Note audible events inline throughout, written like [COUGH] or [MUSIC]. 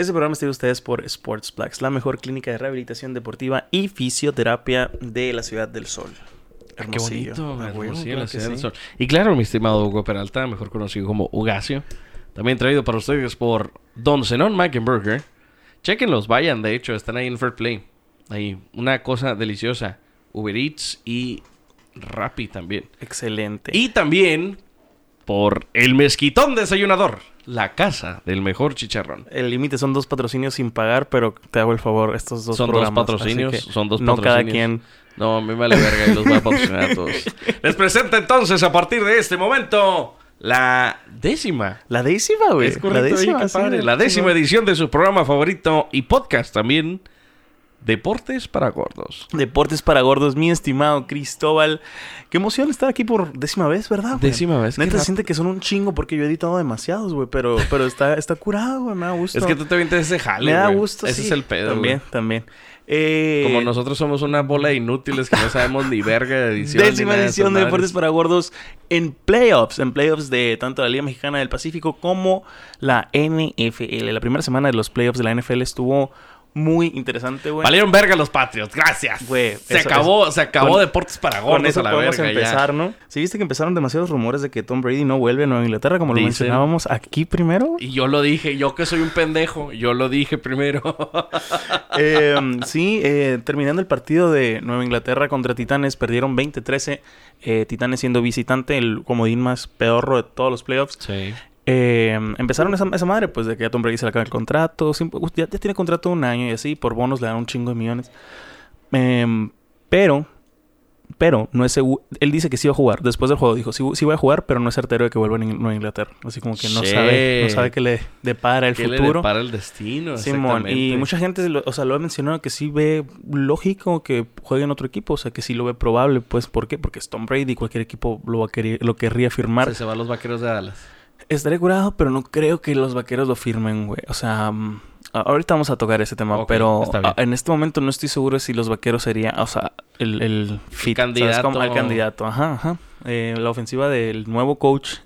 Este programa está de ustedes por Sportsplex, la mejor clínica de rehabilitación deportiva y fisioterapia de la Ciudad del Sol. Hermosillo. Qué bonito, Ah, Hermosillo, la Ciudad del. Sol. Y claro, mi estimado Hugo Peralta, mejor conocido como Ugacio. También traído para ustedes por Don Zenón Burger. Chequenlos, vayan, de hecho, están ahí en Fair Play. Ahí, una cosa deliciosa. Uber Eats y Rappi también. Excelente. Y también por el Mezquitón Desayunador, la casa del mejor chicharrón. el límite son dos patrocinios sin pagar, pero te hago el favor, estos dos Son dos patrocinios, son dos no cada patrocinios. quien. No, me vale verga y los voy a patrocinar a todos. [LAUGHS] Les presento entonces, a partir de este momento, la décima. La décima, güey. Es correcto, la décima, sí, padre. La décima edición de su programa favorito y podcast también, Deportes para Gordos. Deportes para gordos, mi estimado Cristóbal. Qué emoción estar aquí por décima vez, ¿verdad? güey? Décima vez, Neta, se siente que son un chingo porque yo he editado demasiados, güey. Pero, pero está, está curado, güey. Me da gusto. Es que tú te vienes ese jale, Me da güey. gusto, Ese sí. es el pedo, También, güey. también. Eh, Como nosotros somos una bola de inútiles que no sabemos ni verga de edición. Décima edición de Deportes para Gordos en playoffs, en playoffs de tanto la Liga Mexicana del Pacífico como la NFL. La primera semana de los playoffs de la NFL estuvo muy interesante, güey. Valieron verga los Patriots, gracias. Güey, se eso- acabó, eso- se acabó con- Deportes para Gordos Con eso a la podemos verga ya. empezar, ¿no? Si viste que empezaron demasiados rumores de que Tom Brady no vuelve a Nueva Inglaterra, como lo Dicen. mencionábamos aquí primero. Y yo lo dije, yo que soy un pendejo, yo lo dije primero. [LAUGHS] Eh, sí, eh, terminando el partido de Nueva Inglaterra contra Titanes, perdieron 20-13. eh, Titanes siendo visitante, el comodín más pedorro de todos los playoffs. sí. Eh, empezaron esa, esa madre, pues de que ya Tom Brady se le acaba el contrato. siempre- ya, ya tiene contrato de un año y así, por bonos le dan un chingo de millones. Em, pero, pero, no es seguro. Él dice que sí va a jugar. Después del juego dijo, sí, sí voy a jugar, pero no es certero de que vuelva a Nueva Inglaterra. Así como que no Sí. sabe, no sabe qué le depara el ¿Qué le futuro. depara el destino? Simón, y mucha gente, lo- o sea, lo ha mencionado que sí ve lógico que juegue en otro equipo, o sea, que sí lo ve probable, pues, ¿por qué? Porque es Tom Brady, cualquier equipo lo, va a querer- lo querría firmar. Se, se va a los vaqueros de Dallas. Estaré curado, pero no creo que los vaqueros lo firmen, güey. O sea, mm, ahorita vamos a tocar ese tema, pero a- en este momento no estoy seguro si los vaqueros sería, o sea, el, el fit, ¿sabes candidato. El candidato, ajá, ajá. Eh, la ofensiva del nuevo coach,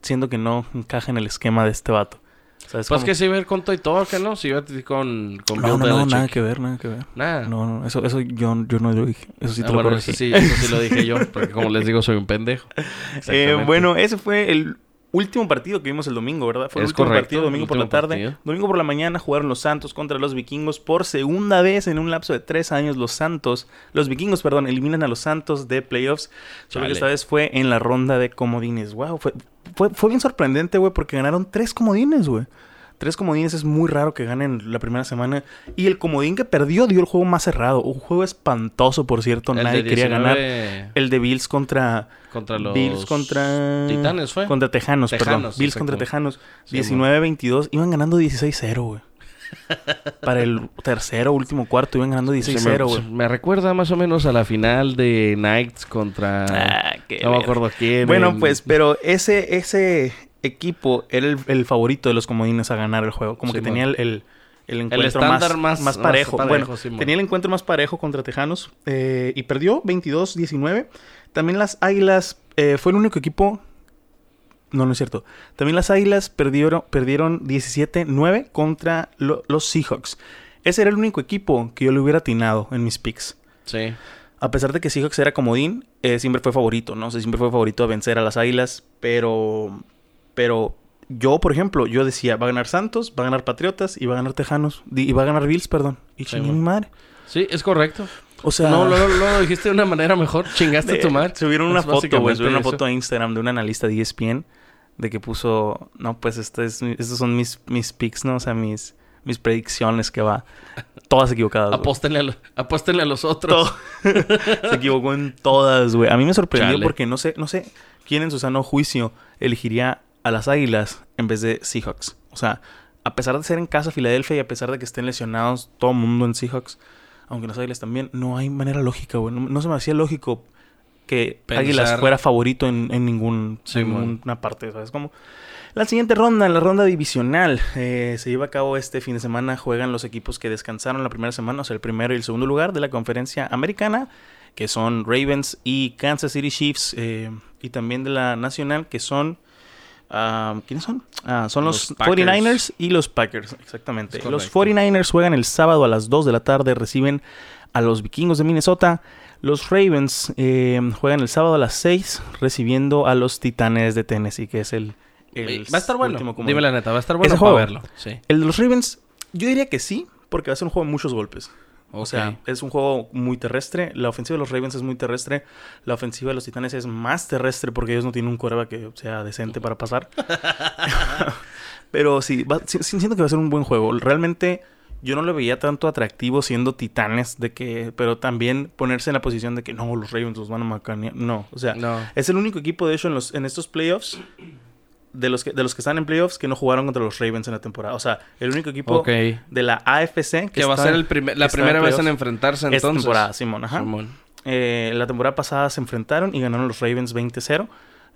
siendo que no encaja en el esquema de este vato. ¿Sabes Pues que se iba a ir con todo y todo, que no, se iba a ir con, con No, no, no, nada que ver, nada que ver. Nada. No, no, eso, eso yo, yo no lo dije. Eso sí Ah, te lo bueno, corregí. eso sí, eso sí lo dije yo, porque como les digo, soy un pendejo. [LAUGHS] Eh, bueno, ese fue el último partido que vimos el domingo, ¿verdad? Fue el Es último correcto, partido, domingo por la tarde. partido. Domingo por la mañana jugaron los Santos contra los Vikingos por segunda vez en un lapso de tres años. Los Santos, los Vikingos, perdón, eliminan a los Santos de playoffs. Solo que esta vez fue en la ronda de comodines. Wow, fue, fue, fue bien sorprendente, güey, porque ganaron tres comodines, güey. Tres comodines es muy raro que ganen la primera semana. Y el comodín que perdió dio el juego más cerrado. Un juego espantoso, por cierto. El Nadie quería 19 ganar. El de Bills contra... Contra los Bills contra... Titanes, ¿fue? Contra Tejanos, perdón. Bills contra. Tejanos. Sí, 19-22. Iban ganando 16-0, güey. [LAUGHS] Para el tercero, último cuarto, iban ganando Se 16-0, me, güey. me recuerda más o menos a la final de Knights contra... Ah, no me acuerdo quién. Bueno, en- pues, pero ese, ese equipo era el, el favorito de los comodines a ganar el juego. Como que tenía el, el, el encuentro más, más, parejo. bueno, tenía el encuentro más parejo contra Tejanos eh, y perdió 22-19. También las Águilas eh, fue el único equipo. No, no es cierto. También las Águilas perdieron, perdieron 17-9 contra lo- los Seahawks. Ese era el único equipo que yo le hubiera atinado en mis picks. Sí. A pesar de que Seahawks era comodín, eh, siempre fue favorito, ¿no? O sea, siempre fue favorito a vencer a las Águilas, pero... Pero yo, por ejemplo, yo decía, va a ganar Santos, va a ganar Patriotas y va a ganar Tejanos. Y va a ganar Bills, perdón. Y Sí, mi madre. Sí, es correcto. O sea... No, lo, lo- lo dijiste de una manera mejor. Chingaste de- [LAUGHS] tu madre. Subieron una Es foto, güey. Subieron una foto a Instagram de un analista de ESPN de que puso... No, pues este es, estos son mis, mis picks, ¿no? O sea, mis, mis predicciones que va... Todas equivocadas. Apóstenle a, lo- apóstenle a los otros. [LAUGHS] Se equivocó en todas, güey. A mí me sorprendió Chale. porque no sé, no sé quién en su sano juicio elegiría a las Águilas en vez de Seahawks. O sea, a pesar de ser en casa Filadelfia y a pesar de que estén lesionados todo el mundo en Seahawks, aunque las Águilas también, no hay manera lógica, güey. No, no se me hacía lógico que Pensar- Águilas fuera favorito en, en ningún, Sí, en ninguna parte, ¿sabes cómo? La siguiente ronda, la ronda divisional, eh, se lleva a cabo este fin de semana. Juegan los equipos que descansaron la primera semana, o sea, el primero y el segundo lugar de la conferencia americana, que son Ravens y Kansas City Chiefs, eh, y también de la nacional, que son ¿Quiénes son? Ah, son los, Los Packers. 49ers y los Packers, exactamente. Los correcto. 49ers juegan el sábado a las 2 de la tarde, reciben a los vikingos de Minnesota. Los Ravens eh, juegan el sábado a las 6, recibiendo a los Titanes de Tennessee, que es el... el va a estar bueno. último. Dime la neta, va a estar bueno para juego. verlo. Sí. El de los Ravens, yo diría que sí, porque va a ser un juego de muchos golpes. O sea, es un juego muy terrestre. La ofensiva de los Ravens es muy terrestre. La ofensiva de los Titanes es más terrestre porque ellos no tienen un coreback que sea decente para pasar. [LAUGHS] [LAUGHS] Pero sí, va- sí- sí siento que va a ser un buen juego. Realmente yo no lo veía tanto atractivo siendo Titanes de que... Pero también ponerse en la posición de que no, los Ravens los van a macanear. No, o sea... No. Es el único equipo, de hecho, en, los, en estos playoffs... De los, que, de los que están en playoffs que no jugaron contra los Ravens en la temporada. O sea, el único equipo de la AFC Que va a ser el primer- la primera vez en enfrentarse Esta entonces. temporada, Simón, ajá. Simón. Eh, la temporada pasada se enfrentaron y ganaron los Ravens 20-0.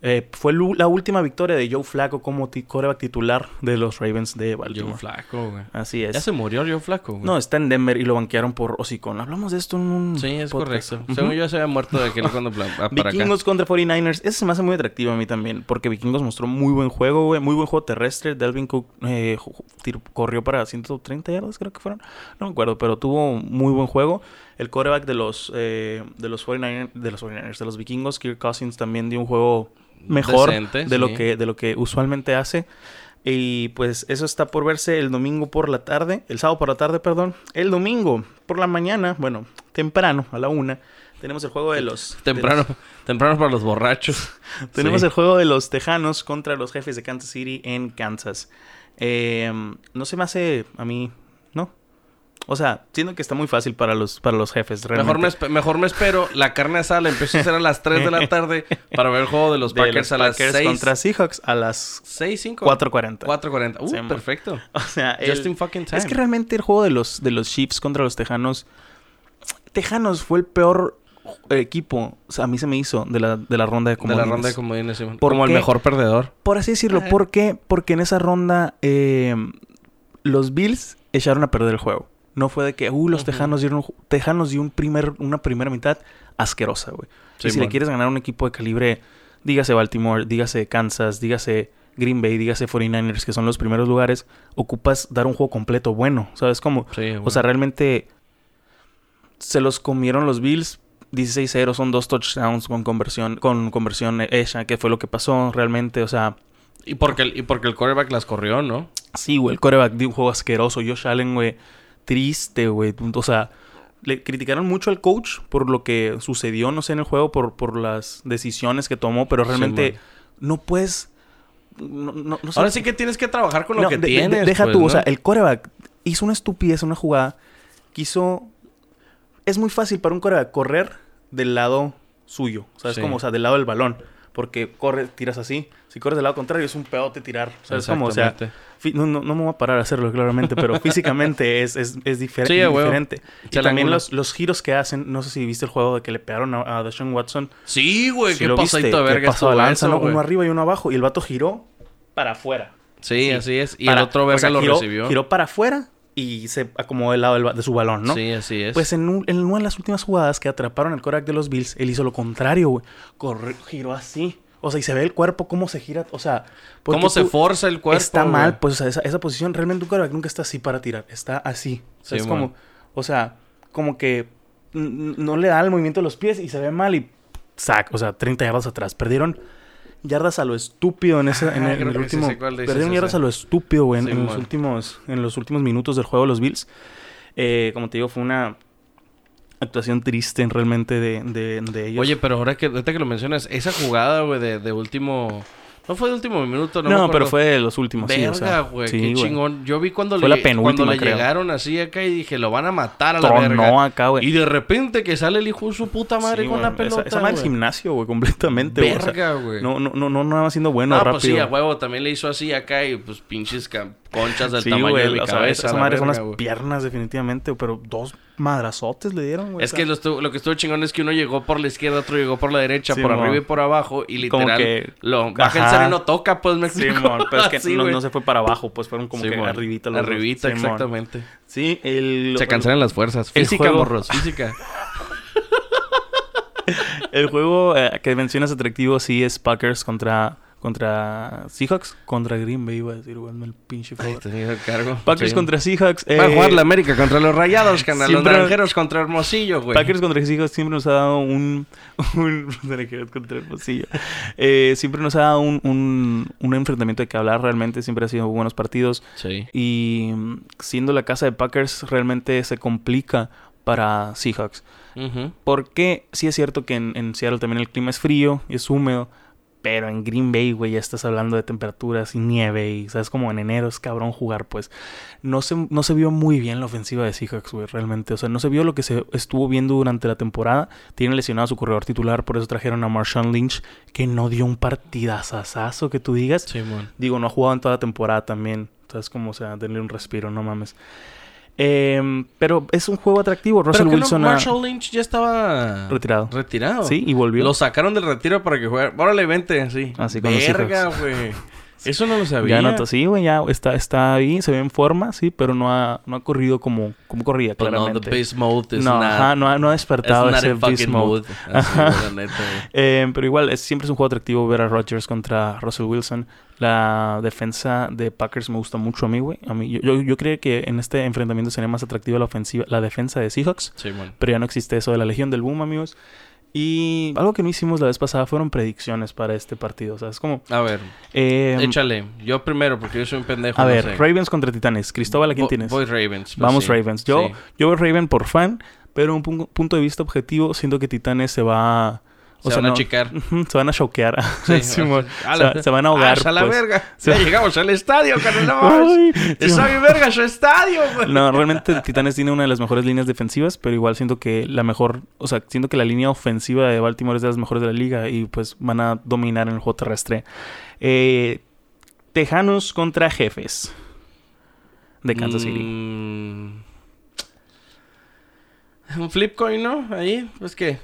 Eh, fue la última victoria de Joe Flacco como quarterback titular de los Ravens de Baltimore. Joe Flaco, güey. Así es. Ya se murió Joe Flaco, güey. No, está en Denver y lo banquearon por hocicón. Hablamos de esto en un Sí, es podcast. correcto. Ujú. Según yo se había muerto de aquel cuando [LAUGHS] para acá. Vikingos contra 49ers. Ese se me hace muy atractivo a mí también. Porque Vikingos mostró muy buen juego, güey. Muy buen juego terrestre. Delvin Cook eh, corrió para 130 yardas, creo que fueron. No me acuerdo, pero tuvo muy buen juego. El quarterback de los, eh, de los 49ers, de los 49ers, de los Vikingos, Kirk Cousins, también dio un juego mejor Decente, de, lo que, de lo que usualmente hace. Y pues eso está por verse el domingo por la tarde, el sábado por la tarde, perdón. El domingo por la mañana, bueno, temprano, a la una, tenemos el juego de los... de Temprano, temprano para los borrachos. [LAUGHS] tenemos Sí. el juego de los Tejanos contra los jefes de Kansas City en Kansas. Eh, no se me hace a mí. O sea, siento que está muy fácil para los, para los jefes. Realmente. Mejor me, mejor me espero. La carne asada la empiezo a hacer a las 3 de la [LAUGHS] tarde para ver el juego de los De Packers los a las Packers 6. contra Seahawks a las 6, 5. 4.40. 4.40. Uh, Sí, perfecto. [LAUGHS] O sea, el- Just in fucking time. es que realmente el juego de los, de los Chiefs contra los Tejanos... Tejanos fue el peor equipo, o sea, a mí se me hizo, de la, de la ronda de de comodines. la ronda de comodines, Simón. ¿Por Como el mejor perdedor. Por así decirlo. Ajá. ¿Por qué? Porque en esa ronda eh, los Bills echaron a perder el juego. No fue de que, uh, los. Tejanos dieron... Tejanos dio un primer, una primera mitad asquerosa, güey. y si le quieres ganar a un equipo de calibre, dígase Baltimore, dígase Kansas, dígase Green Bay, dígase 49ers, que son los primeros lugares, ocupas dar un juego completo bueno. ¿Sabes cómo? Sí, O sea, realmente se los comieron los Bills. 16-0 son dos touchdowns con conversión, con conversión hecha, que fue lo que pasó realmente. O sea, y porque, el, y porque el quarterback las corrió, ¿no? sí, güey, el coreback dio un juego asqueroso. Josh Allen, güey, triste, güey. O sea, le criticaron mucho al coach por lo que sucedió, no sé, en el juego, por, por las decisiones que tomó, pero realmente no puedes. No, no, no sé- Ahora sí que tienes que trabajar con lo que de- de- tienes. deja pues, tú, o sea, el coreback hizo una estupidez, una jugada. Quiso. Es muy fácil para un coreback correr del lado suyo. ¿Sabes Sí. cómo? O sea, del lado del balón. Porque corre, tiras así. Si corres del lado contrario, es un pedote tirar. ¿Sabes cómo? O sea, no, no, no me voy a parar a hacerlo, claramente, pero [LAUGHS] físicamente es, es, es difer- Sí, diferente. Y también los, los giros que hacen. No sé si viste el juego de que le pegaron a, a Deshaun Watson. Sí, güey, Si qué pasadito de verga pasó lanza, eso, ¿no? Uno arriba y uno abajo. Y el vato giró para afuera. Sí, así es. Y Para- el otro o verga sea, lo giró- recibió. Giró para afuera y se acomodó del lado de su balón, ¿no? Sí, así es. Pues en, un- en una de las últimas jugadas que atraparon el coreback de los Bills, él hizo lo contrario, güey. Giró así. O sea, y se ve el cuerpo, cómo se gira. O sea, ¿Cómo se forza el cuerpo? Está mal, pues, o sea, esa, esa posición, realmente un coreback nunca está así para tirar. Está así. O sea, Sí, es man. como, o sea, como que no le da el movimiento de los pies y se ve mal y sac, o sea, 30 yardas atrás. Perdieron yardas a lo estúpido en ese en Ah, el, en creo el que sí último. perdieron yardas a lo estúpido, güey, en, Sí, en los últimos en los últimos minutos del juego de los Bills. Eh, como te digo, fue una actuación triste realmente de, de, de ellos. Oye, pero ahora que, ahorita que lo mencionas, esa jugada, güey, de, de último... No fue de último minuto, no no, me pero fue de los últimos, sí, Verga, o sea, güey, sí, qué güey. chingón. Yo vi cuando Fue le, la cuando le creo. llegaron así acá y dije, lo van a matar a la Tronó verga. acá, güey. Y de repente que sale el hijo de su puta madre Sí, con güey, la pelota, Esa, esa madre es gimnasio, güey, completamente. güey, o sea, Verga, güey. no, no, no, no, nada más siendo bueno, No, rápido. pues sí, a huevo, también le hizo así acá y pues pinches conchas del Sí, tamaño güey, de mi o sea, cabeza. Esa la madre son las güey. piernas, definitivamente, pero dos madrazotes le dieron, güey. Es que lo, que estuvo chingón es que uno llegó por la izquierda, otro llegó por la derecha, Sí, por arriba y por abajo. Y Como literal, que- lo baja el sereno toca, pues me Sí, explico. mon, pero es que [LAUGHS] no, no se fue para abajo, pues fueron como Sí, que arribita los. Arribita, Sí, exactamente. Sí, el... Se cancelan las fuerzas. Física, juego- morros, física. [LAUGHS] El juego eh, que mencionas atractivo sí es Packers contra, contra Seahawks, contra Green Bay, iba a decir, bueno, el pinche favor. cargo. Packers Sí. contra Seahawks. Va a eh, jugar la América contra los Rayados, canal. Los siempre- naranjeros contra Hermosillo, güey. Packers contra Seahawks siempre nos ha dado un... [LAUGHS] un contra Hermosillo. Eh, siempre nos ha dado un, un, un enfrentamiento de que hablar realmente. Siempre ha sido buenos partidos. Sí. Y mm, siendo la casa de Packers, realmente se complica para Seahawks. Ujú. Porque sí es cierto que en, en Seattle también el clima es frío y es húmedo. Pero en Green Bay, güey, ya estás hablando de temperaturas y nieve y, ¿sabes? Como en enero es cabrón jugar, pues. No se, no se vio muy bien la ofensiva de Seahawks, güey, realmente. O sea, no se vio lo que se estuvo viendo durante la temporada. Tienen lesionado a su corredor titular, por eso trajeron a Marshawn Lynch, que no dio un partidazazazo que tú digas. Simón. Digo, no ha jugado en toda la temporada también. ¿Sabes cómo? O sea, denle un respiro, no mames. Em, pero es un juego atractivo. Russell Pero que Wilson no, ha Marshall Lynch ya estaba retirado. retirado. Sí, y volvió. Lo sacaron del retiro para que juegue. Órale, vente, así. Así con los Verga, güey. [LAUGHS] Eso no lo sabía. Ya notó, sí, güey, ya está, está ahí, se ve en forma, sí, pero no ha, no ha corrido como, como corría, But no, claramente. the beast mode is no, not... ajá, no, ha- no ha despertado ese beast mode. mode. Así, neta. Eh, [LAUGHS] pero igual, es, siempre es un juego atractivo ver a Rodgers contra Russell Wilson. La defensa de Packers me gusta mucho a mí, güey. A mí, yo, yo, yo creo que en este enfrentamiento sería más atractiva la ofensiva, la defensa de Seahawks. Simón. Pero ya no existe eso de la Legión del Boom, amigos. Y algo que no hicimos la vez pasada fueron predicciones para este partido. O sea, es como... A ver, eh, échale. Yo primero, porque yo soy un pendejo. a no ver, sé. Ravens contra Titanes. Cristóbal, ¿a quién tienes? Voy Ravens. pues Vamos sí. Ravens. Yo, Sí. yo voy Raven por fan, pero un pu- punto de vista objetivo, siento que Titanes se va a... Se van a achicar. Ujú, se van a choquear. Sí, [LAUGHS] Simón. a se, la- va- se van a ahogar. ¡Ah, a la pues. verga! Se- [LAUGHS] Ya llegamos al estadio, carnal. Ay, ¡Está bien verga su estadio, güey! No, realmente Titanes tiene una de las mejores líneas defensivas, pero igual siento que la mejor, o sea, siento que la línea ofensiva de Baltimore es de las mejores de la liga y pues van a dominar en el juego terrestre. Eh, Tejanos contra Jefes de Kansas City. Mm. Un flip coin, ¿no? Ahí, pues qué.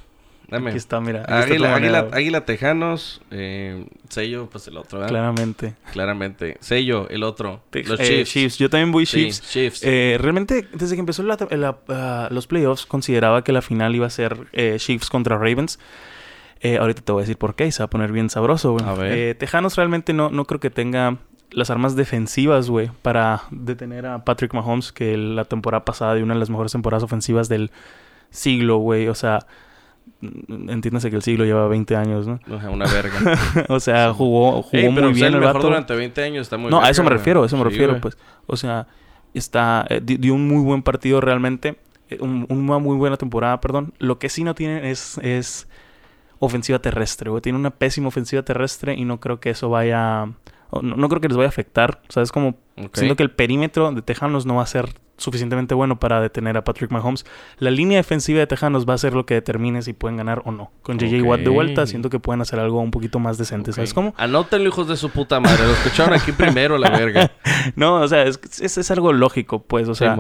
Dame. Aquí está, mira. aquí Águila, águila, águila Tejanos. Eh, sello, pues el otro, ¿verdad? Claramente. Claramente. Sello, el otro. Te- Los eh, Chiefs. Yo también voy Sí, Chiefs. Chiefs. Eh, realmente, desde que empezó la- la- los playoffs, consideraba que la final iba a ser eh, Chiefs contra Ravens. Ahorita te voy a decir por qué y se va a poner bien sabroso, güey. A ver. Tejanos realmente no, no creo que tenga las armas defensivas, güey, para detener a Patrick Mahomes, que la temporada pasada dio una de las mejores temporadas ofensivas del siglo, güey. O sea, entiéndase que el siglo lleva 20 años, ¿no? Una verga. [LAUGHS] o sea, jugó, jugó Ey, pero muy bien el mejor vato. durante 20 años está muy No, a eso me refiero, a eso me Sí, refiero, güey. pues. O sea, está eh, di- dio un muy buen partido realmente, eh, un- una muy buena temporada, perdón. Lo que sí no tiene es, es ofensiva terrestre, güey. Tiene una pésima ofensiva terrestre y no creo que eso vaya, no, no creo que les vaya a afectar. O sea, es como Ok. siento que el perímetro de Tejanos no va a ser suficientemente bueno para detener a Patrick Mahomes. La línea defensiva de Tejanos va a ser lo que determine si pueden ganar o no. Con JJ Watt de vuelta, siento que pueden hacer algo un poquito más decente, Ok. ¿sabes cómo? Anótenlo, hijos de su puta madre. Lo escucharon aquí primero, la verga. [LAUGHS] No, o sea, es, es, es algo lógico, pues, o sea.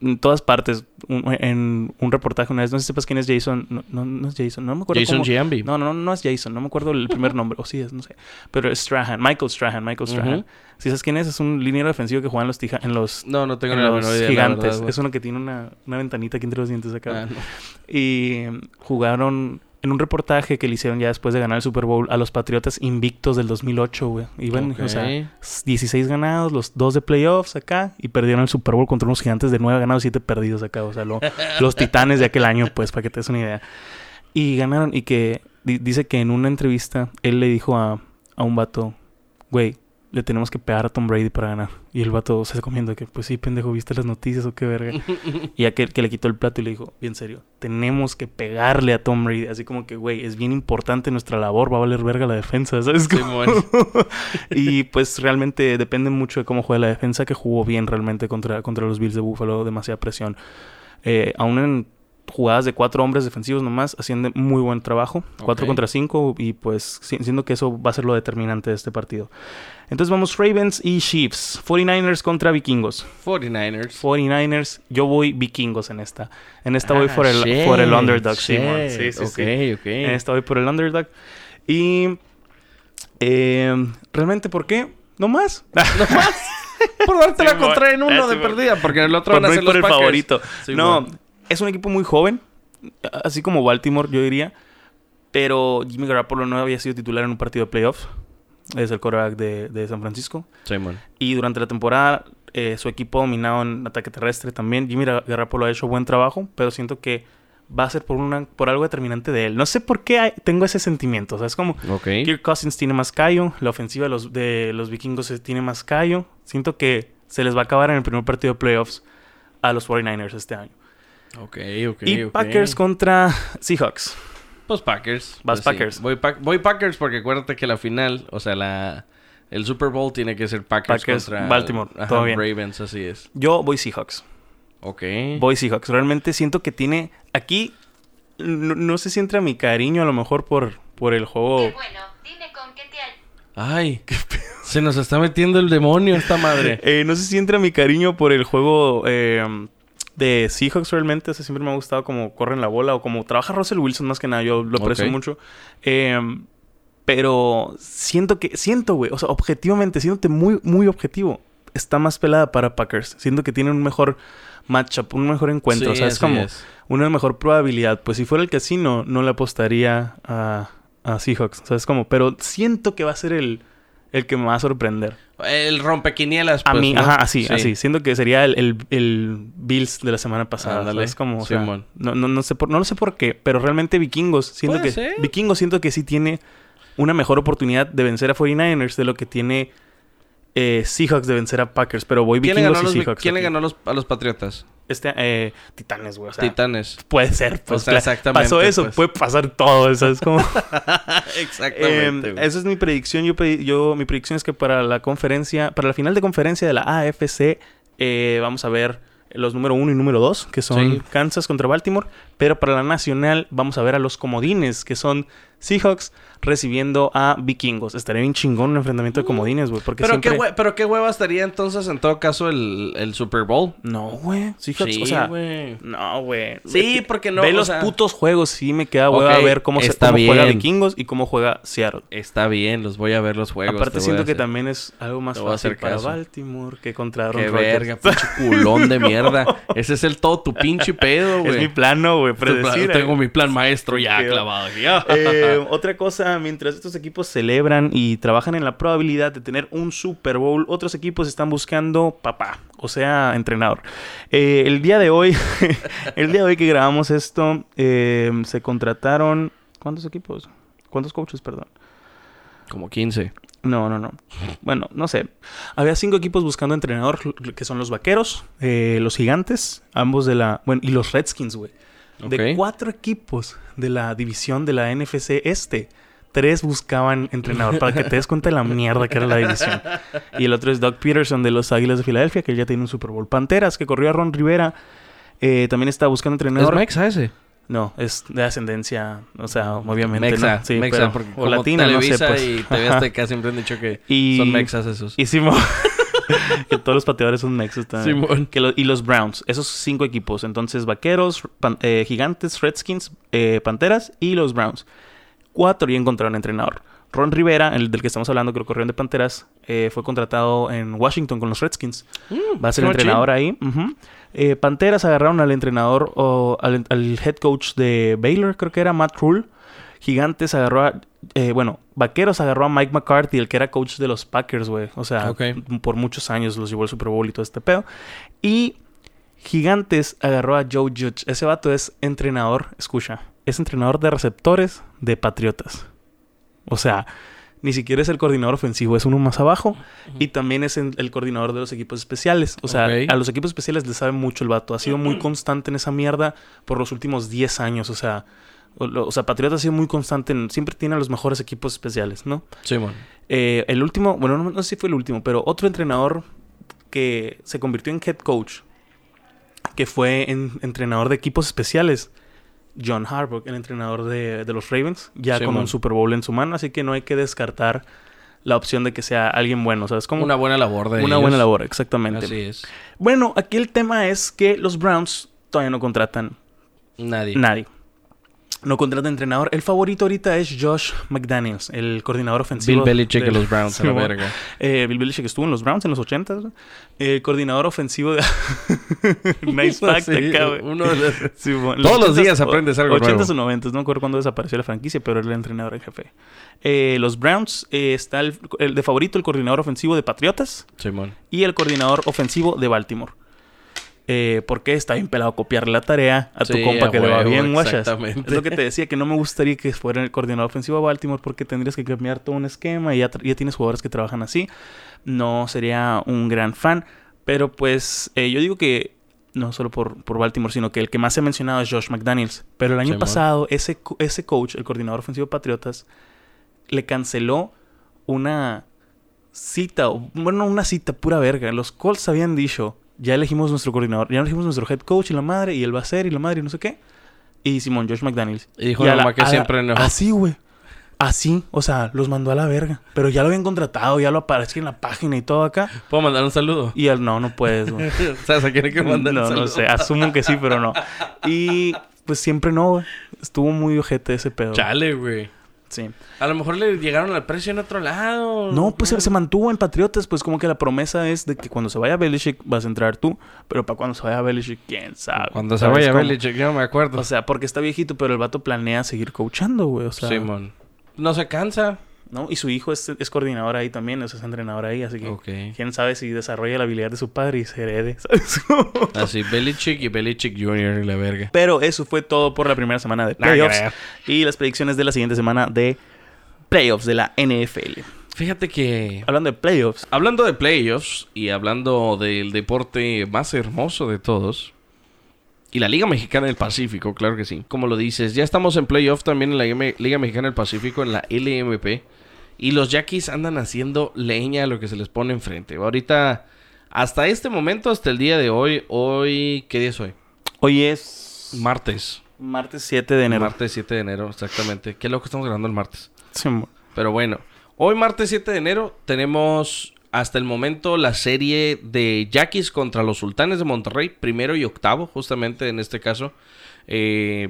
En todas partes, un- en un reportaje una vez, no sé si sepas quién es Jason, no, no, no es Jason, no me acuerdo Jason Giambi. No, no, no, no es Jason, no me acuerdo el primer nombre, o sí es, no sé, pero es Strahan, Michael Strahan, Michael Strahan. Si sabes quién es, es un liniero defensivo que juega en los, tija- en los, No, no tengo en los menor idea. gigantes, verdad, es uno que tiene una, una ventanita aquí entre los dientes acá. Ah, no. Y jugaron en un reportaje que le hicieron ya después de ganar el Super Bowl a los Patriotas invictos del 2008, güey. Iban, o sea, Ok. 16 ganados, los dos de playoffs acá, y perdieron el Super Bowl contra unos gigantes de 9 ganados y 7 perdidos acá. O sea, lo- [LAUGHS] los titanes de aquel año, pues, para que te des una idea. Y ganaron, y que di- dice que en una entrevista él le dijo a, a un vato, güey, le tenemos que pegar a Tom Brady para ganar. Y el vato se comiendo que, pues sí, pendejo, ¿viste las noticias o qué verga? [LAUGHS] Y aquel que le quitó el plato y le dijo, bien serio, tenemos que pegarle a Tom Brady. Así como que, güey, es bien importante nuestra labor, va a valer verga la defensa, ¿sabes? Simón. [LAUGHS] y pues realmente depende mucho de cómo juega la defensa, que jugó bien realmente contra, contra los Bills de Buffalo, demasiada presión. Eh, aún en jugadas de cuatro hombres defensivos nomás, haciendo muy buen trabajo, cuatro contra cinco, y pues si- siento que eso va a ser lo determinante de este partido. Entonces vamos Ravens y Chiefs, 49ers contra Vikingos. 49ers. 49ers, yo voy vikingos en esta. En esta voy Ah, por el, shit, por el underdog, shit. Sí, sí, sí. ok. En esta voy por el underdog. Y eh, realmente, ¿por qué? No más. [LAUGHS] [LAUGHS] Por darte la contra en uno Ah, de perdida, porque en el otro Por van a ser por los el Packers. favorito. no. Es un equipo muy joven. Así como Baltimore, yo diría. Pero Jimmy Garoppolo no había sido titular en un partido de playoffs. es el quarterback de, de San Francisco. Simón. Y durante la temporada, eh, su equipo dominado en ataque terrestre también. Jimmy Garoppolo ha hecho buen trabajo, pero siento que va a ser por, una, por algo determinante de él. No sé por qué hay- tengo ese sentimiento. O sea, es como Ok. Kirk Cousins tiene más callo, la ofensiva de los, de los vikingos tiene más callo. Siento que se les va a acabar en el primer partido de playoffs a los 49ers este año. Ok, ok, y ok. Packers contra Seahawks. Pues Packers. Vas Pues sí. Packers. Voy, voy Packers porque acuérdate que la final, o sea, la... El Super Bowl tiene que ser Packers, Packers, contra Baltimore, ajá, todo bien. Ravens, así es. Yo voy Seahawks. Ok. Voy Seahawks. Realmente siento que tiene. Aquí. No, no sé si entra mi cariño a lo mejor por, por el juego. Qué bueno, dime con qué te Ay, se nos está metiendo el demonio esta madre. [LAUGHS] Eh, no sé si entra mi cariño por el juego eh, de Seahawks realmente. O sea, siempre me ha gustado como corren la bola o como trabaja Russell Wilson más que nada. Yo lo aprecio mucho. Eh, pero siento que, siento, güey, o sea, objetivamente, siéndote muy, muy objetivo, está más pelada para Packers. Siento que tiene un mejor matchup, un mejor encuentro. o Sí, sea, es como es. una mejor probabilidad. Pues si fuera el casino, no le apostaría a, a Seahawks. O sea, es como, pero siento que va a ser el, el que me va a sorprender. El rompequinielas, A pues, mí, ¿no? ajá, así, Sí. así. Siento que sería el, el, el Bills de la semana pasada. Es como, o sea, Simón. no, no, no sé por, no lo sé por qué, pero realmente Vikingos, siento que ser. Vikingos siento que sí tiene una mejor oportunidad de vencer a 49ers de lo que tiene eh, Seahawks de vencer a Packers, pero voy ¿Quién le Vikingos ganó, y los, Seahawks. ¿quién le ganó a los, a los Patriotas? Este, eh, Titanes, güey. O sea, Titanes. puede ser. Pues, O sea, cla- exactamente, Pasó eso, pues. puede pasar todo. Eso es como. [LAUGHS] Exactamente. Eh, güey. esa es mi predicción. Yo, yo, mi predicción es que para la conferencia, para la final de conferencia de la AFC, eh, vamos a ver los número uno y número dos, que son Sí. Kansas contra Baltimore. Pero para la nacional, vamos a ver a los comodines, que son Seahawks recibiendo a Vikingos. Estaría bien chingón un enfrentamiento de comodines, güey. Porque pero, siempre... qué pero qué hueva estaría entonces en todo caso el, el Super Bowl. No, güey. Seahawks, Sí, o sea... güey. No, güey. Sí, porque no, Ve los sea- putos juegos, sí me queda hueva Ok, ver cómo, se, está cómo juega. Vikingos y cómo juega Seattle. Está bien, los voy a ver los juegos. Aparte siento que también es algo más fácil hacer para. Baltimore que contra Aaron Qué verga, pinche [LAUGHS] culón de [LAUGHS] mierda. Ese es el todo tu pinche pedo, güey. es mi plano, güey, plan-. Tengo mi plan maestro ya clavado aquí. [LAUGHS] Eh, otra cosa, mientras estos equipos celebran y trabajan en la probabilidad de tener un Super Bowl, otros equipos están buscando papá, o sea, entrenador. Eh, el día de hoy, [LAUGHS] el día de hoy que grabamos esto, eh, se contrataron... ¿Cuántos equipos? ¿Cuántos coaches, perdón? Como 15. No, no, no. Bueno, no sé. Había cinco equipos buscando entrenador, que son los Vaqueros, eh, los Gigantes, ambos de la... Bueno, y los Redskins, güey. De cuatro equipos de la división de la NFC Este, tres buscaban entrenador, para que te des cuenta de la mierda que era la división. Y el otro es Doug Peterson de los Águilas de Filadelfia, que ya tiene un Super Bowl. Panteras, que corrió a Ron Rivera, eh, también está buscando ¿Es entrenador. Mexa ese? No, es de ascendencia, o sea, obviamente, Mexa. ¿no? Sí, Mexa, pero- porque o como latina, no sé, Televisa pues. y TV. Azteca siempre han dicho que [LAUGHS] Y- son mexas esos. Simón. [LAUGHS] [LAUGHS] que todos los pateadores son mexas también. Que lo- y los Browns. Esos cinco equipos. Entonces, Vaqueros, Pan- eh, Gigantes, Redskins, eh, Panteras y los Browns. Cuatro ya encontraron entrenador. Ron Rivera, el del que estamos hablando, que lo corrió de Panteras, eh, fue contratado en Washington con los Redskins. Va a ser entrenador ahí. Eh, Panteras agarraron al entrenador, o al, al head coach de Baylor, creo que era Matt Rule. Gigantes agarró a. eh, bueno, Vaqueros agarró a Mike McCarthy, el que era coach de los Packers, güey. O sea, por muchos años los llevó al Super Bowl y todo este pedo. Y Gigantes agarró a Joe Judge. Ese vato es entrenador, escucha, es entrenador de receptores de Patriotas. O sea, ni siquiera es el coordinador ofensivo, es uno más abajo. Y también es el coordinador de los equipos especiales. O sea, a los equipos especiales les sabe mucho el vato. Ha sido muy constante en esa mierda por los últimos 10 años. O sea, o, sea Patriotas ha sido muy constante. En, siempre tiene a los mejores equipos especiales, ¿no? Simón. Eh, el último, bueno, no, no sé si fue el último, pero otro entrenador que se convirtió en head coach, que fue en- entrenador de equipos especiales, John Harbaugh, el entrenador de, de los Ravens, ya Sí, con man. un Super Bowl en su mano, así que no hay que descartar la opción de que sea alguien bueno, ¿sabes? Como Una buena labor de una ellos. buena labor, exactamente. Así es. Bueno, aquí el tema es que los Browns todavía no contratan Nadie. nadie. No contratan entrenador. El favorito ahorita es Josh McDaniels, el coordinador Bill ofensivo. Belichick de los Browns, a la verga. eh, Bill Belichick estuvo en los Browns en los 80 El coordinador ofensivo de... [LAUGHS] [LAUGHS] nice fact Sí, acá, uno de los- Sí, bueno, Todos los 80s, días aprendes algo 80s nuevo. o 90 no me acuerdo cuándo desapareció la franquicia, pero era el entrenador en jefe. Eh, los Browns, eh, está el, el de favorito, el coordinador ofensivo de Patriotas Simón. y el coordinador ofensivo de Baltimore. Eh, porque está bien pelado copiarle la tarea a tu Sí, compa a que le va bien, guachas. Es lo que te decía, que no me gustaría que fuera el coordinador ofensivo de Baltimore porque tendrías que cambiar todo un esquema y ya, tienes jugadores que trabajan así. No sería un gran fan, pero pues eh, yo digo que no solo por, por Baltimore, sino que el que más se ha mencionado es Josh McDaniels. Pero el año pasado, ese, ese coach, el coordinador ofensivo de Patriotas, le canceló una cita, bueno, una cita pura verga. Los Colts habían dicho, ya elegimos nuestro coordinador, ya elegimos nuestro head coach y la madre, y él va a ser, y la madre, y no sé qué. Y Simón, Josh McDaniels. Y dijo Y la la- mamá que la- siempre no. Así, güey. Así, o sea, los mandó a la verga. Pero ya lo habían contratado, ya lo aparece en la página y todo acá. ¿Puedo mandar un saludo? Y él, no, no puedes, güey. ¿Sabes a quién hay que mandar un No, saludo? no sé, asumo que sí, pero no. Y pues siempre no, güey. Estuvo muy ojete ese pedo. Chale, güey. Sí. A lo mejor le llegaron al precio en otro lado. No, pues se, se mantuvo en Patriotas, pues como que la promesa es de que cuando se vaya Belichick vas a entrar tú, pero para cuando se vaya Belichick, quién sabe. Cuando se ¿Sabes vaya cómo? Belichick, yo no me acuerdo. O sea, porque está viejito, pero el vato planea seguir coachando, güey, o sea, Simón. No se cansa. ¿No? Y su hijo es, es coordinador ahí también, o sea, es entrenador ahí, así que quién sabe si desarrolla la habilidad de su padre y se herede, [LAUGHS] ¿sabes? [LAUGHS] Así, Belichick y Belichick Jr. y la verga. pero eso fue todo por la primera semana de playoffs y las predicciones de la siguiente semana de playoffs de la NFL. Fíjate que... Hablando de playoffs, Hablando de playoffs y hablando del deporte más hermoso de todos, y la Liga Mexicana del Pacífico, claro que sí, como lo dices, ya estamos en playoff también en la Liga Mexicana del Pacífico, en la LMP, y los Yaquis andan haciendo leña a lo que se les pone enfrente. Ahorita, hasta este momento, hasta el día de hoy, hoy, ¿qué día es hoy? hoy es Martes. martes 7 de enero. Martes 7 de enero, exactamente. Qué loco estamos grabando el martes. Sí, Pero bueno, hoy martes 7 de enero tenemos hasta el momento la serie de Yaquis contra los Sultanes de Monterrey, primero y octavo, justamente en este caso. Eh,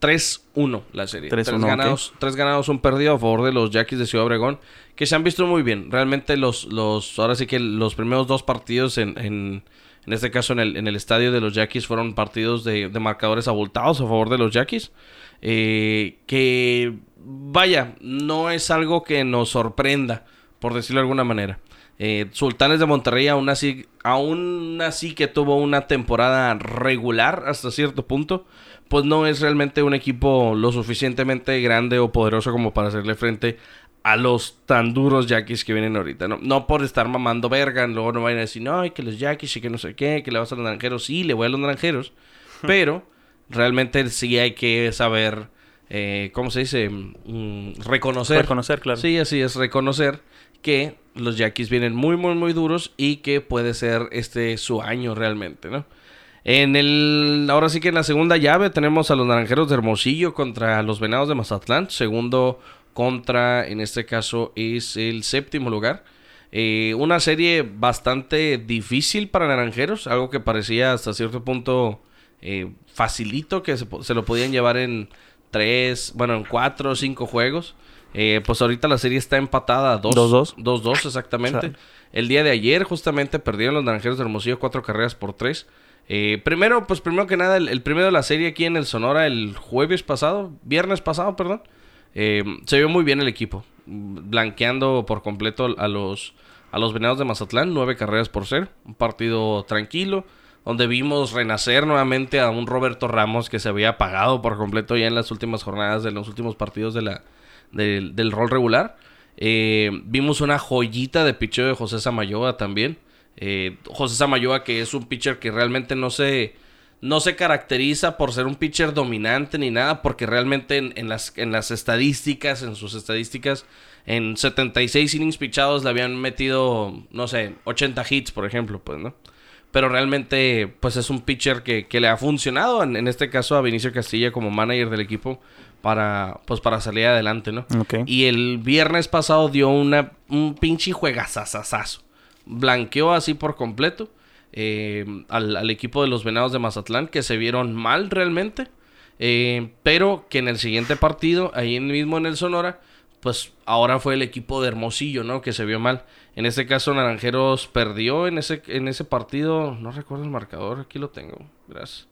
3-1 la serie. 3-1, tres, ganados, tres ganados, un perdido a favor de los Yaquis de Ciudad Obregón, que se han visto muy bien. Realmente los, los ahora sí que los primeros dos partidos en, en, en este caso en el, en el estadio de los Yaquis fueron partidos de, de marcadores abultados a favor de los Yaquis. Eh, que vaya, no es algo que nos sorprenda, por decirlo de alguna manera. Eh, Sultanes de Monterrey aún así, aún así que tuvo una temporada regular hasta cierto punto, pues no es realmente un equipo lo suficientemente grande o poderoso como para hacerle frente a los tan duros Yaquis que vienen ahorita. No, no por estar mamando verga, luego no vayan a decir, no, que los Yaquis y que no sé qué, que le vas a los naranjeros. Sí, le voy a los naranjeros, pero realmente sí hay que saber, eh, ¿cómo se dice? Mm, reconocer. reconocer, claro. Sí, así es, reconocer que los Yaquis vienen muy, muy, muy duros y que puede ser este su año realmente, ¿no? En el, ahora sí que en la segunda llave tenemos a los Naranjeros de Hermosillo contra los Venados de Mazatlán. Segundo contra, en este caso, es el séptimo lugar. Eh, una serie bastante difícil para Naranjeros, algo que parecía hasta cierto punto eh, facilito, que se, se lo podían llevar en tres, bueno, en cuatro o cinco juegos. Eh, pues ahorita la serie está empatada a 2 2-2. 2-2 exactamente. El día de ayer justamente perdieron los Naranjeros de Hermosillo cuatro carreras por tres. Eh, primero, pues primero que nada, el, el primero de la serie aquí en el Sonora el jueves pasado, viernes pasado, perdón. eh, se vio muy bien el equipo, blanqueando por completo a los, a los Venados de Mazatlán, nueve carreras por ser, un partido tranquilo, donde vimos renacer nuevamente a un Roberto Ramos que se había apagado por completo ya en las últimas jornadas de los últimos partidos de la, del, del rol regular. Eh, vimos una joyita de picheo de José Samayoa también. Eh, José Samayoa que es un pitcher que realmente no se, no se caracteriza por ser un pitcher dominante ni nada, porque realmente en, las, en las estadísticas, en sus estadísticas, en 76 innings pichados le habían metido, no sé, 80 hits, por ejemplo, pues, ¿no? Pero realmente, pues es un pitcher que, que le ha funcionado, en, en este caso a Vinicio Castilla como manager del equipo, para, pues para salir adelante, ¿no? Y el viernes pasado dio una, un pinche juegazazazazo. Blanqueó así por completo eh, al, al equipo de los Venados de Mazatlán, que se vieron mal realmente. eh, pero que en el siguiente partido, ahí mismo en el Sonora, pues ahora fue el equipo de Hermosillo, ¿no? Que se vio mal. En este caso, Naranjeros perdió en ese, en ese partido. No recuerdo el marcador, aquí lo tengo. Gracias.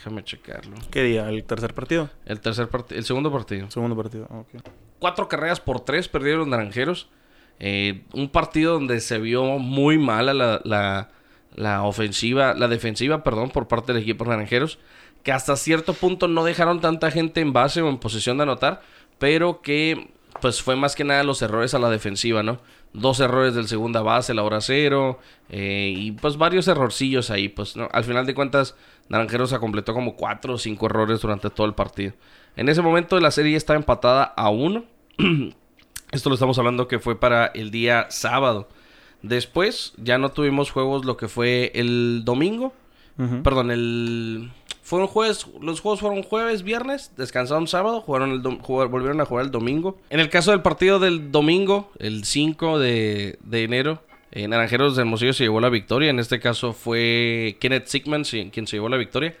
Déjame checarlo. ¿Qué día? ¿El tercer partido? El tercer partido, el segundo partido. Segundo partido, ah, ok. Cuatro carreras por tres perdieron los Naranjeros. Eh, un partido donde se vio muy mala la, la, la ofensiva, la defensiva, perdón, por parte del equipo Naranjeros. Que hasta cierto punto no dejaron tanta gente en base o en posición de anotar. Pero que pues fue más que nada los errores a la defensiva, ¿no? Dos errores del segunda base, la hora cero, eh, y pues varios errorcillos ahí, pues, ¿no? Al final de cuentas, Naranjeros se completó como cuatro o cinco errores durante todo el partido. En ese momento la serie está empatada a uno. [CLEARS THROAT] Esto lo estamos hablando que fue para el día sábado. Después ya no tuvimos juegos lo que fue el domingo. Perdón, el... Fueron jueves, los juegos fueron jueves, viernes, descansaron sábado, jugaron volvieron a jugar el domingo. En el caso del partido del domingo, el 5 de, de enero, eh, Naranjeros de Hermosillo se llevó la victoria. En este caso fue Kenneth Sigman si- quien se llevó la victoria.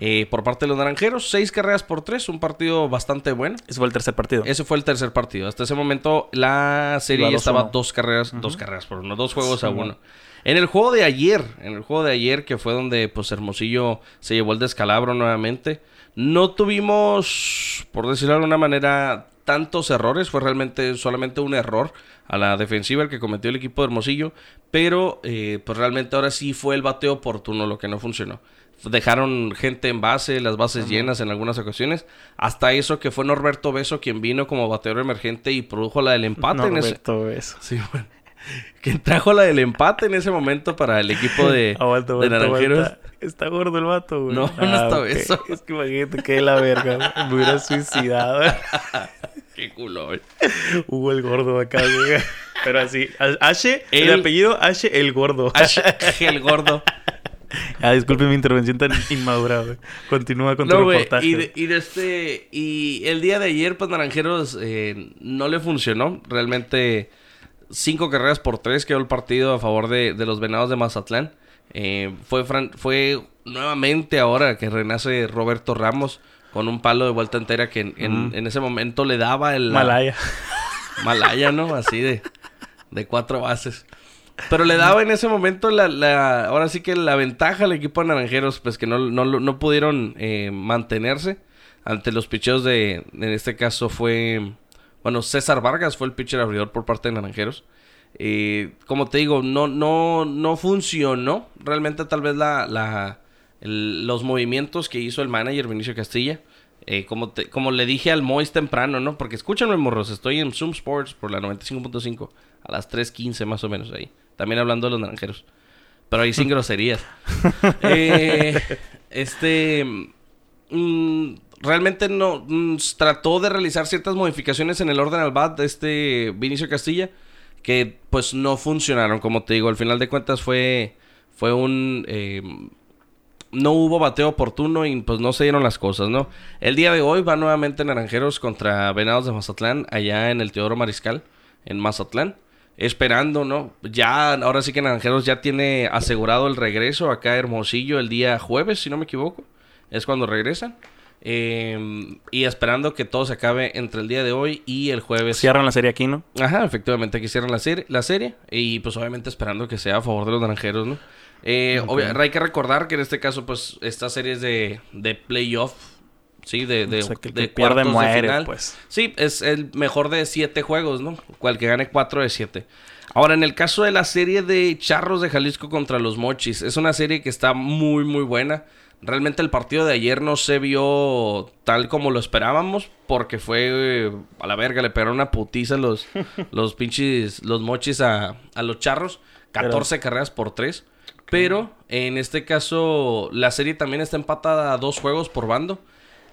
Eh, por parte de los Naranjeros, seis carreras por tres, un partido bastante bueno. Ese fue el tercer partido. Ese fue el tercer partido. Hasta ese momento la serie ya estaba 2-1. dos carreras, dos carreras por uno, dos juegos a uno. En el juego de ayer, en el juego de ayer que fue donde pues Hermosillo se llevó el descalabro nuevamente, no tuvimos, por decirlo de alguna manera, tantos errores, fue realmente solamente un error a la defensiva el que cometió el equipo de Hermosillo, pero eh, pues realmente ahora sí fue el bateo oportuno lo que no funcionó. Dejaron gente en base, las bases llenas en algunas ocasiones. Hasta eso que fue Norberto Beso quien vino como bateador emergente y produjo la del empate en ese, Norberto, eso. [LAUGHS] Sí, bueno. Que trajo la del empate en ese momento para el equipo de, [LAUGHS] Aguanta, de Naranjeros. aguanta. Está gordo el vato, güey. No, no está ok. eso. [LAUGHS] Es que imagínate que de la verga. Me hubiera suicidado. Qué culo, güey. Hugo el gordo acá, güey. Pero así. H, el, El- apellido H el gordo. Ash, el gordo. [LAUGHS] Ah, disculpe mi intervención tan inmadura, güey. Continúa con tu No, güey. reportaje. Y, de- y de este. Y el día de ayer, pues Naranjeros eh, no le funcionó. Realmente, cinco carreras por tres quedó el partido a favor de, de los venados de Mazatlán. Eh, fue, Fran- fue nuevamente ahora que renace Roberto Ramos con un palo de vuelta entera que en, en ese momento le daba el. Malaya. Malaya, ¿no? Así de, de cuatro bases. Pero le daba en ese momento la, la- ahora sí que la ventaja al equipo de Naranjeros, pues que no, no, no pudieron eh, mantenerse ante los picheos de, en este caso fue, bueno, César Vargas fue el pitcher abridor por parte de Naranjeros. Eh, como te digo, no, no, no funcionó realmente tal vez la, la, el- los movimientos que hizo el manager Vinicio Castilla. Eh, como, te- como le dije al Mois temprano, ¿no? Porque escúchanme, morros, estoy en Zoom Sports por la 95.5 a las 3.15 más o menos ahí. También hablando de los naranjeros. Pero ahí sin [LAUGHS] groserías. [LAUGHS] Eh, este... mm, realmente no... mm, trató de realizar ciertas modificaciones en el orden al bat de este Vinicio Castilla que pues no funcionaron, como te digo. Al final de cuentas fue, fue un... eh, no hubo bateo oportuno y pues no se dieron las cosas, ¿no? El día de hoy va nuevamente Naranjeros contra Venados de Mazatlán, allá en el Teodoro Mariscal, en Mazatlán. Esperando, ¿no? Ya, ahora sí que Naranjeros ya tiene asegurado el regreso acá a Hermosillo el día jueves, si no me equivoco. Es cuando regresan. Eh, y esperando que todo se acabe entre el día de hoy y el jueves. Cierran la serie aquí, ¿no? Ajá, efectivamente, aquí cierran la, serie, la serie. Y pues obviamente esperando que sea a favor de los naranjeros, ¿no? Eh, hay que recordar que en este caso, pues, esta serie es de, de playoff. Sí, de, de, o sea, que el de que pierde cuartos de muere, final. pues. Sí, es el mejor de siete juegos, ¿no? Cual que gane cuatro de siete. Ahora, en el caso de la serie de Charros de Jalisco contra los Mochis, es una serie que está muy, muy buena. Realmente el partido de ayer no se vio tal como lo esperábamos, porque fue eh, a la verga, le pegaron una putiza los, [LAUGHS] los pinches, los Mochis a, a los Charros. 14 carreras por 3. Pero en este caso, la serie también está empatada a dos juegos por bando.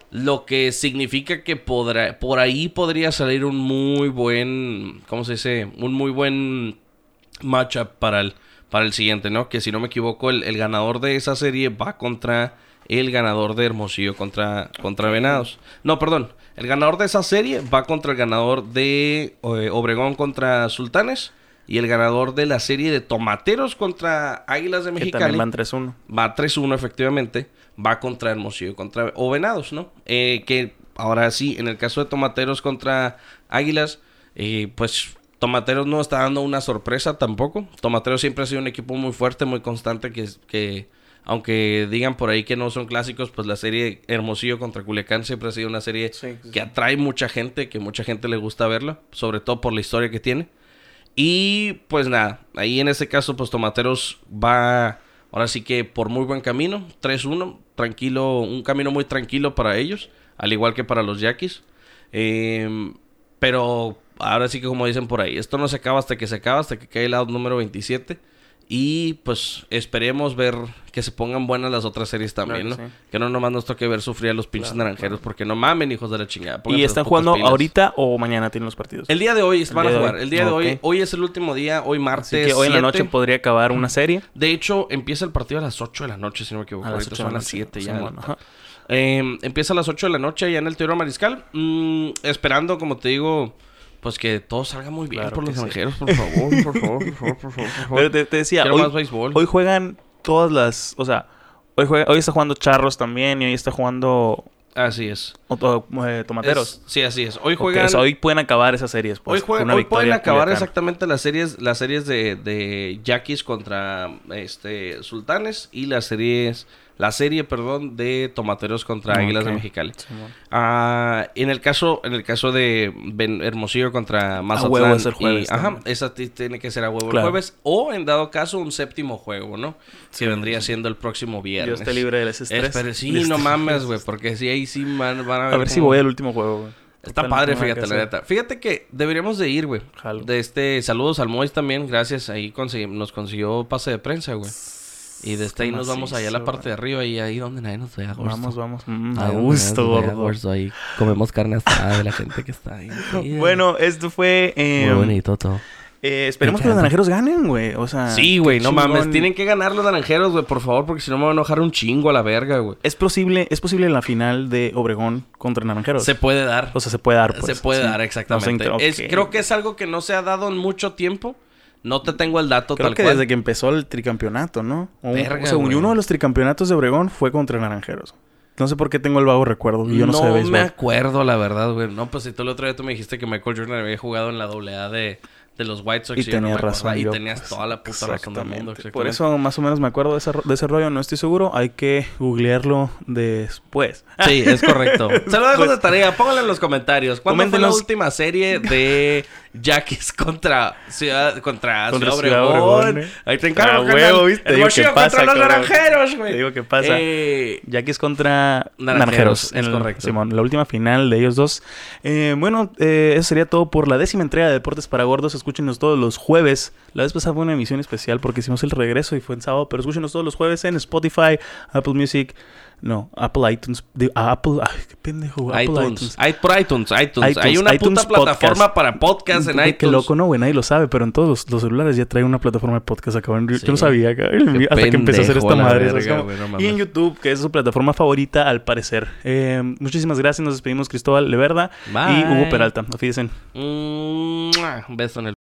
Lo que significa que podrá, por ahí podría salir un muy buen, ¿cómo se dice? Un muy buen matchup para el, para el siguiente, ¿no? Que si no me equivoco, el, el ganador de esa serie va contra el ganador de Hermosillo contra, contra Venados. No, perdón. El ganador de esa serie va contra el ganador de eh, Obregón contra Sultanes. Y el ganador de la serie de Tomateros contra Águilas de Que Mexicali también van 3-1. va 3-1 efectivamente, va contra Hermosillo, contra o Venados, ¿no? Eh, que ahora sí, en el caso de Tomateros contra Águilas, eh, pues Tomateros no está dando una sorpresa tampoco. Tomateros siempre ha sido un equipo muy fuerte, muy constante, que, que aunque digan por ahí que no son clásicos, pues la serie Hermosillo contra Culiacán siempre ha sido una serie Sí, sí. que atrae mucha gente, que mucha gente le gusta verla, sobre todo por la historia que tiene. Y pues nada, ahí en este caso, pues Tomateros va ahora sí que por muy buen camino, 3-1, tranquilo, un camino muy tranquilo para ellos, al igual que para los Yaquis. Eh, pero ahora sí que como dicen por ahí, esto no se acaba hasta que se acaba, hasta que cae el out número 27. Y pues esperemos ver que se pongan buenas las otras series también, Claro que ¿no? sí. Que no nomás nos toque ver sufrir a los pinches Claro, naranjeros, porque no mamen, hijos de la chingada. ¿Y están jugando pilas. ahorita o mañana tienen los partidos? El día de hoy van a jugar. El día de hoy, hoy es el último día, hoy martes. Así que hoy en la 7. noche podría acabar una serie. De hecho, empieza el partido a las 8 de la noche, si no me equivoco. A las Ahorita ocho de son la las noche. 7 ya. Eh, empieza a las 8 de la noche allá en el Teodoro Mariscal. Mm, esperando, como te digo, pues que todo salga muy bien Claro por los sí. naranjeros, por favor, por favor, por favor, por favor, por [LAUGHS] favor. Pero te, te decía, Quiero hoy, más béisbol. hoy juegan todas las... O sea, hoy, juega, hoy está jugando Charros también y hoy está jugando Así es. Otro, eh, Tomateros. Es- sí, así es. Hoy juegan. o hoy pueden acabar esas series. Pues, Hoy, juegan- una hoy pueden acabar Culiacán. exactamente las series, las series de, de Yaquis contra este Sultanes y las series, la serie, perdón, de Tomateros contra Águilas de. Mexicali. Ah, en el caso, en el caso de Ben- Hermosillo contra Mazatlán, huevo es el y- jueves ajá, también. esa ti- tiene que ser a huevo Claro. el jueves o en dado caso un séptimo juego, ¿no? Sí. que vendría siendo el próximo viernes. Dios esté libre del ese estrés. Espere, sí, Del [LAUGHS] no mames, güey, porque si ahí sí van, van a ver. A ver si voy al último juego, güey. Está Total, padre, fíjate, la neta. Fíjate que deberíamos de ir, güey. De este, saludos al Mois también, gracias. Ahí consegui- nos consiguió pase de prensa, güey. Y de este ahí nos vamos allá a la parte de arriba y ahí donde nadie nos vea, gordo. Vamos, vamos. Mm, a gusto, gordo. gordo, Ahí comemos carne asada de la gente que está ahí. [LAUGHS] Bueno, esto fue... eh, muy bonito todo. eh, esperemos que los naranjeros ganen, güey. O sea... Sí, güey, no mames. Tienen que ganar los naranjeros, güey, por favor, porque si no me voy a enojar un chingo a la verga, güey. Es posible, es posible la final de Obregón contra Naranjeros. Se puede dar. O sea, se puede dar, pues. se puede Sí. dar, exactamente. No es, creo que es algo que no se ha dado en mucho tiempo. No te tengo el dato Creo tal que cual. desde que empezó el tricampeonato, ¿no? O, un- Verga, según güey. uno de los tricampeonatos de Obregón fue contra Naranjeros. No sé por qué tengo el vago recuerdo. Yo no, sé de béisbol. me acuerdo, la verdad, güey. No, pues si tú el otro día tú me dijiste que Michael Jordan había jugado en la AA de, de los White Sox. Y no tenías acordaba, razón. Y yo- tenías toda la puta razón del Exactamente. mundo. Por eso más o menos me acuerdo de ese, de ese rollo. No estoy seguro. Hay que googlearlo después. Sí, es correcto. [LAUGHS] Se lo dejo de tarea. Pónganlo en los comentarios. ¿Cuándo fue la última serie de Yaquis contra Ciudad, contra Contra Ciudad Obregón? Obregón, ¿eh? Ahí te encargo, Ah, carnal. huevo, ¿viste? Te digo que pasa, contra los cabrón. naranjeros, güey. Te digo que pasa. Eh, Yaquis contra Naranjeros, Naranjeros. es el- correcto. Simón, la última final de ellos dos. Eh, bueno, eh, eso sería todo por la décima entrega de Deportes para Gordos. Escúchenos todos los jueves. La vez pasada fue una emisión especial porque hicimos el regreso y fue en sábado. Pero escúchenos todos los jueves en Spotify, Apple Music. No, Apple iTunes. de- Apple. Ay, qué pendejo. Apple iTunes. Ay, por iTunes, iTunes. iTunes, Hay una iTunes puta plataforma para podcast en Qué- iTunes. Qué loco, no, güey. Nadie lo sabe, pero en todos los, los celulares ya trae una plataforma de podcast. Acaban. Yo no sabía. Hasta que empecé a hacer esta madre. güey, no y en YouTube, que es su plataforma favorita, al parecer. Eh, muchísimas gracias. Nos despedimos, Cristóbal Leverda y. Hugo Peralta. Afídense. Mm, Un beso en el...